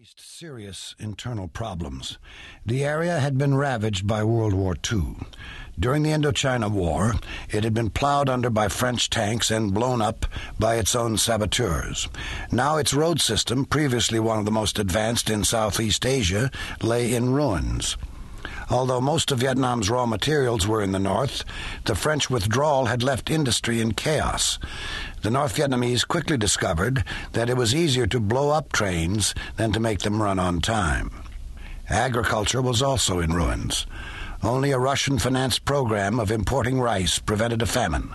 faced serious internal problems. The area had been ravaged by World War II. During the Indochina War, it had been plowed under by French tanks and blown up by its own saboteurs. Now its road system, previously one of the most advanced in Southeast Asia, lay in ruins. Although most of Vietnam's raw materials were in the north, the French withdrawal had left industry in chaos. The North Vietnamese quickly discovered that it was easier to blow up trains than to make them run on time. Agriculture was also in ruins. Only a Russian financed program of importing rice prevented a famine.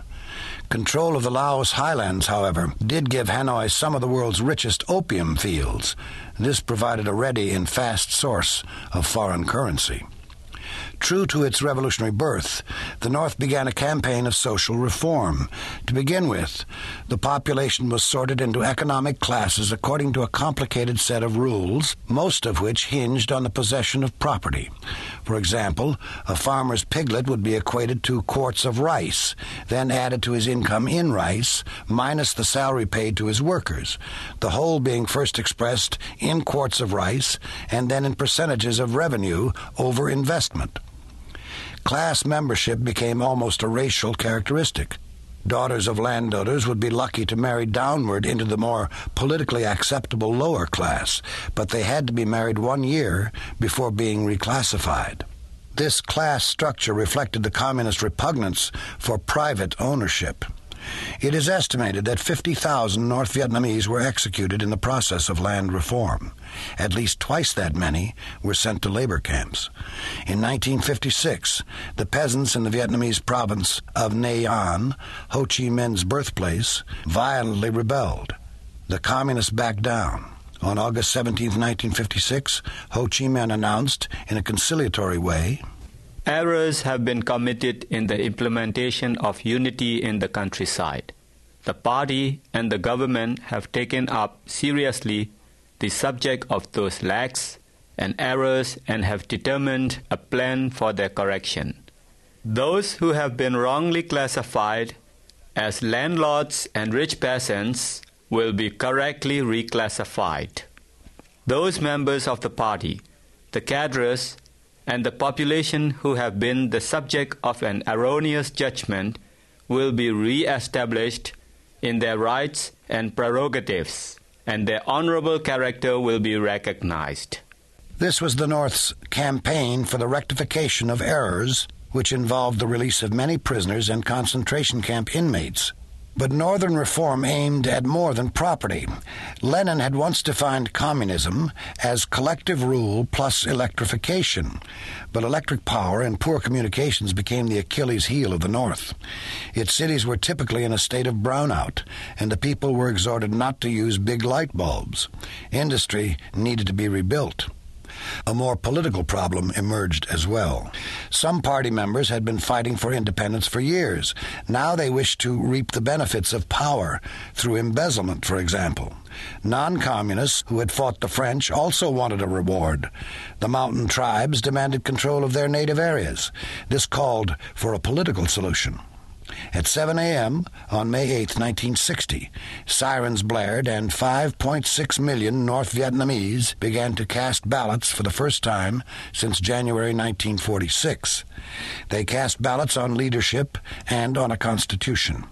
Control of the Laos highlands, however, did give Hanoi some of the world's richest opium fields. This provided a ready and fast source of foreign currency. True to its revolutionary birth, the North began a campaign of social reform. To begin with, the population was sorted into economic classes according to a complicated set of rules, most of which hinged on the possession of property. For example, a farmer's piglet would be equated to quarts of rice, then added to his income in rice, minus the salary paid to his workers, the whole being first expressed in quarts of rice and then in percentages of revenue over investment. Class membership became almost a racial characteristic. Daughters of landowners would be lucky to marry downward into the more politically acceptable lower class, but they had to be married one year before being reclassified. This class structure reflected the communist repugnance for private ownership. It is estimated that 50,000 North Vietnamese were executed in the process of land reform. At least twice that many were sent to labor camps. In 1956, the peasants in the Vietnamese province of Nghe An, Ho Chi Minh's birthplace, violently rebelled. The communists backed down. On August 17, 1956, Ho Chi Minh announced, in a conciliatory way, Errors have been committed in the implementation of unity in the countryside. The party and the government have taken up seriously the subject of those lacks and errors and have determined a plan for their correction. Those who have been wrongly classified as landlords and rich peasants will be correctly reclassified. Those members of the party, the cadres, and the population who have been the subject of an erroneous judgment will be re established in their rights and prerogatives, and their honorable character will be recognized. This was the North's campaign for the rectification of errors, which involved the release of many prisoners and concentration camp inmates. But Northern reform aimed at more than property. Lenin had once defined communism as collective rule plus electrification. But electric power and poor communications became the Achilles heel of the North. Its cities were typically in a state of brownout, and the people were exhorted not to use big light bulbs. Industry needed to be rebuilt. A more political problem emerged as well. Some party members had been fighting for independence for years. Now they wished to reap the benefits of power through embezzlement, for example. Non communists who had fought the French also wanted a reward. The mountain tribes demanded control of their native areas. This called for a political solution. At 7 a.m. on May 8, 1960, sirens blared and 5.6 million North Vietnamese began to cast ballots for the first time since January 1946. They cast ballots on leadership and on a constitution.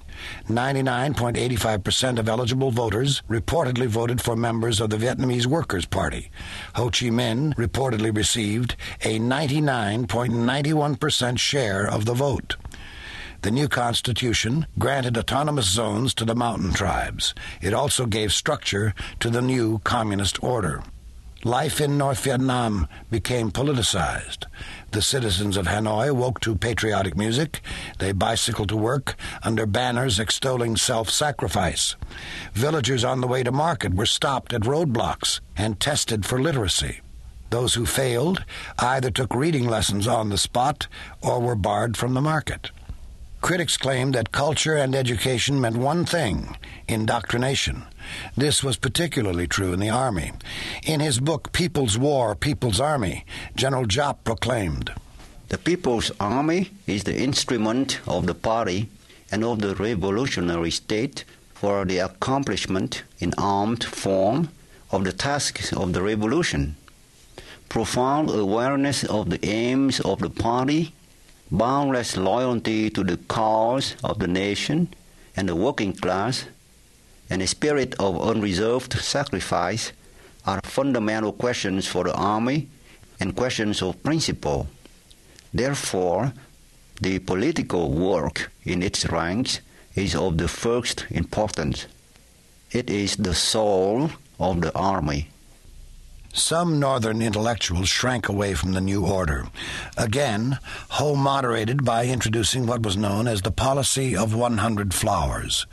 99.85% of eligible voters reportedly voted for members of the Vietnamese Workers' Party. Ho Chi Minh reportedly received a 99.91% share of the vote. The new constitution granted autonomous zones to the mountain tribes. It also gave structure to the new communist order. Life in North Vietnam became politicized. The citizens of Hanoi woke to patriotic music. They bicycled to work under banners extolling self sacrifice. Villagers on the way to market were stopped at roadblocks and tested for literacy. Those who failed either took reading lessons on the spot or were barred from the market. Critics claimed that culture and education meant one thing indoctrination. This was particularly true in the Army. In his book, People's War, People's Army, General Giap proclaimed The People's Army is the instrument of the party and of the revolutionary state for the accomplishment in armed form of the tasks of the revolution, profound awareness of the aims of the party, boundless loyalty to the cause of the nation and the working class, and a spirit of unreserved sacrifice are fundamental questions for the Army and questions of principle. Therefore, the political work in its ranks is of the first importance. It is the soul of the Army. Some northern intellectuals shrank away from the new order. Again, Ho moderated by introducing what was known as the policy of 100 flowers.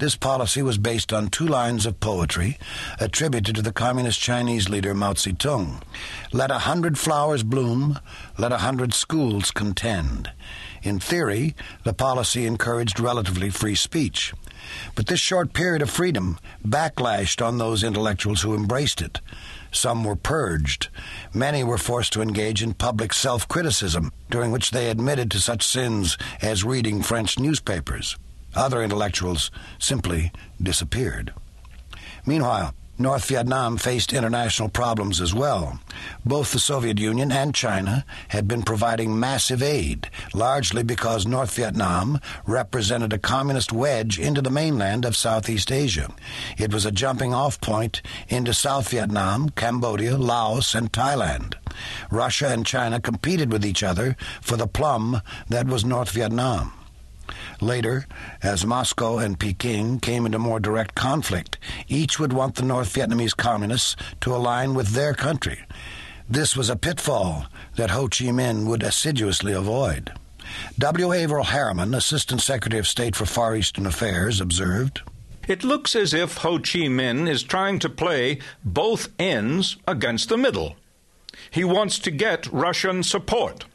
This policy was based on two lines of poetry attributed to the communist Chinese leader Mao Zedong. Let a hundred flowers bloom, let a hundred schools contend. In theory, the policy encouraged relatively free speech. But this short period of freedom backlashed on those intellectuals who embraced it. Some were purged. Many were forced to engage in public self criticism, during which they admitted to such sins as reading French newspapers. Other intellectuals simply disappeared. Meanwhile, North Vietnam faced international problems as well. Both the Soviet Union and China had been providing massive aid, largely because North Vietnam represented a communist wedge into the mainland of Southeast Asia. It was a jumping off point into South Vietnam, Cambodia, Laos, and Thailand. Russia and China competed with each other for the plum that was North Vietnam. Later, as Moscow and Peking came into more direct conflict, each would want the North Vietnamese communists to align with their country. This was a pitfall that Ho Chi Minh would assiduously avoid. W. Averell Harriman, Assistant Secretary of State for Far Eastern Affairs, observed It looks as if Ho Chi Minh is trying to play both ends against the middle. He wants to get Russian support.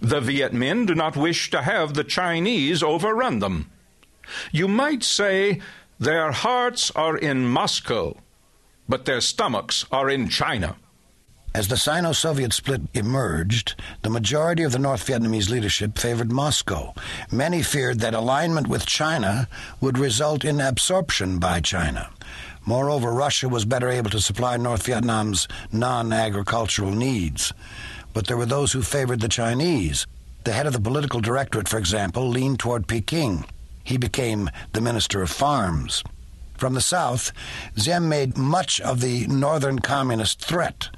The Viet Minh do not wish to have the Chinese overrun them. You might say their hearts are in Moscow, but their stomachs are in China. As the Sino Soviet split emerged, the majority of the North Vietnamese leadership favored Moscow. Many feared that alignment with China would result in absorption by China. Moreover, Russia was better able to supply North Vietnam's non agricultural needs but there were those who favored the Chinese. The head of the political directorate, for example, leaned toward Peking. He became the Minister of Farms. From the south, Diem made much of the northern communist threat.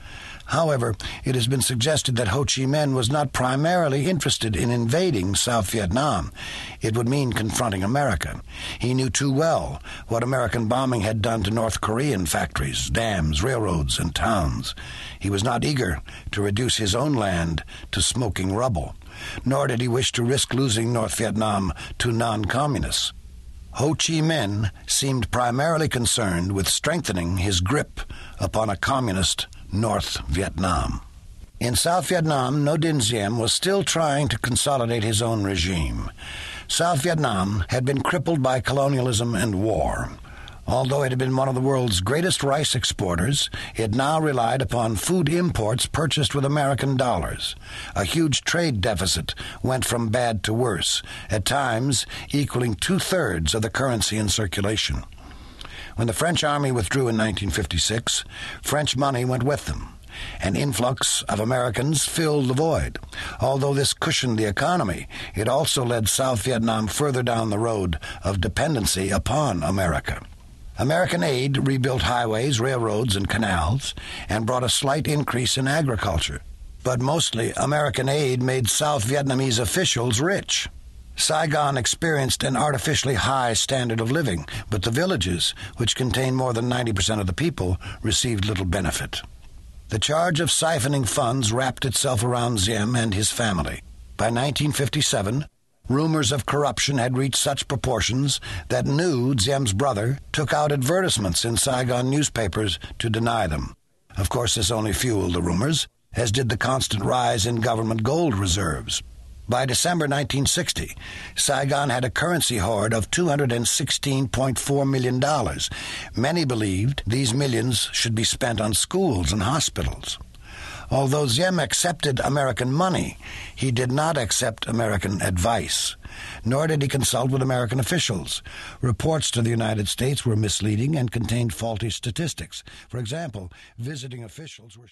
However, it has been suggested that Ho Chi Minh was not primarily interested in invading South Vietnam. It would mean confronting America. He knew too well what American bombing had done to North Korean factories, dams, railroads, and towns. He was not eager to reduce his own land to smoking rubble, nor did he wish to risk losing North Vietnam to non communists. Ho Chi Minh seemed primarily concerned with strengthening his grip upon a communist North Vietnam. In South Vietnam, Ngo Dinh Diem was still trying to consolidate his own regime. South Vietnam had been crippled by colonialism and war. Although it had been one of the world's greatest rice exporters, it now relied upon food imports purchased with American dollars. A huge trade deficit went from bad to worse, at times equaling two thirds of the currency in circulation. When the French army withdrew in 1956, French money went with them. An influx of Americans filled the void. Although this cushioned the economy, it also led South Vietnam further down the road of dependency upon America. American aid rebuilt highways, railroads, and canals, and brought a slight increase in agriculture. But mostly, American aid made South Vietnamese officials rich. Saigon experienced an artificially high standard of living, but the villages, which contained more than 90% of the people, received little benefit. The charge of siphoning funds wrapped itself around Diem and his family. By 1957, rumors of corruption had reached such proportions that Nhu, Diem's brother, took out advertisements in Saigon newspapers to deny them. Of course, this only fueled the rumors, as did the constant rise in government gold reserves. By December 1960, Saigon had a currency hoard of $216.4 million. Many believed these millions should be spent on schools and hospitals. Although Diem accepted American money, he did not accept American advice, nor did he consult with American officials. Reports to the United States were misleading and contained faulty statistics. For example, visiting officials were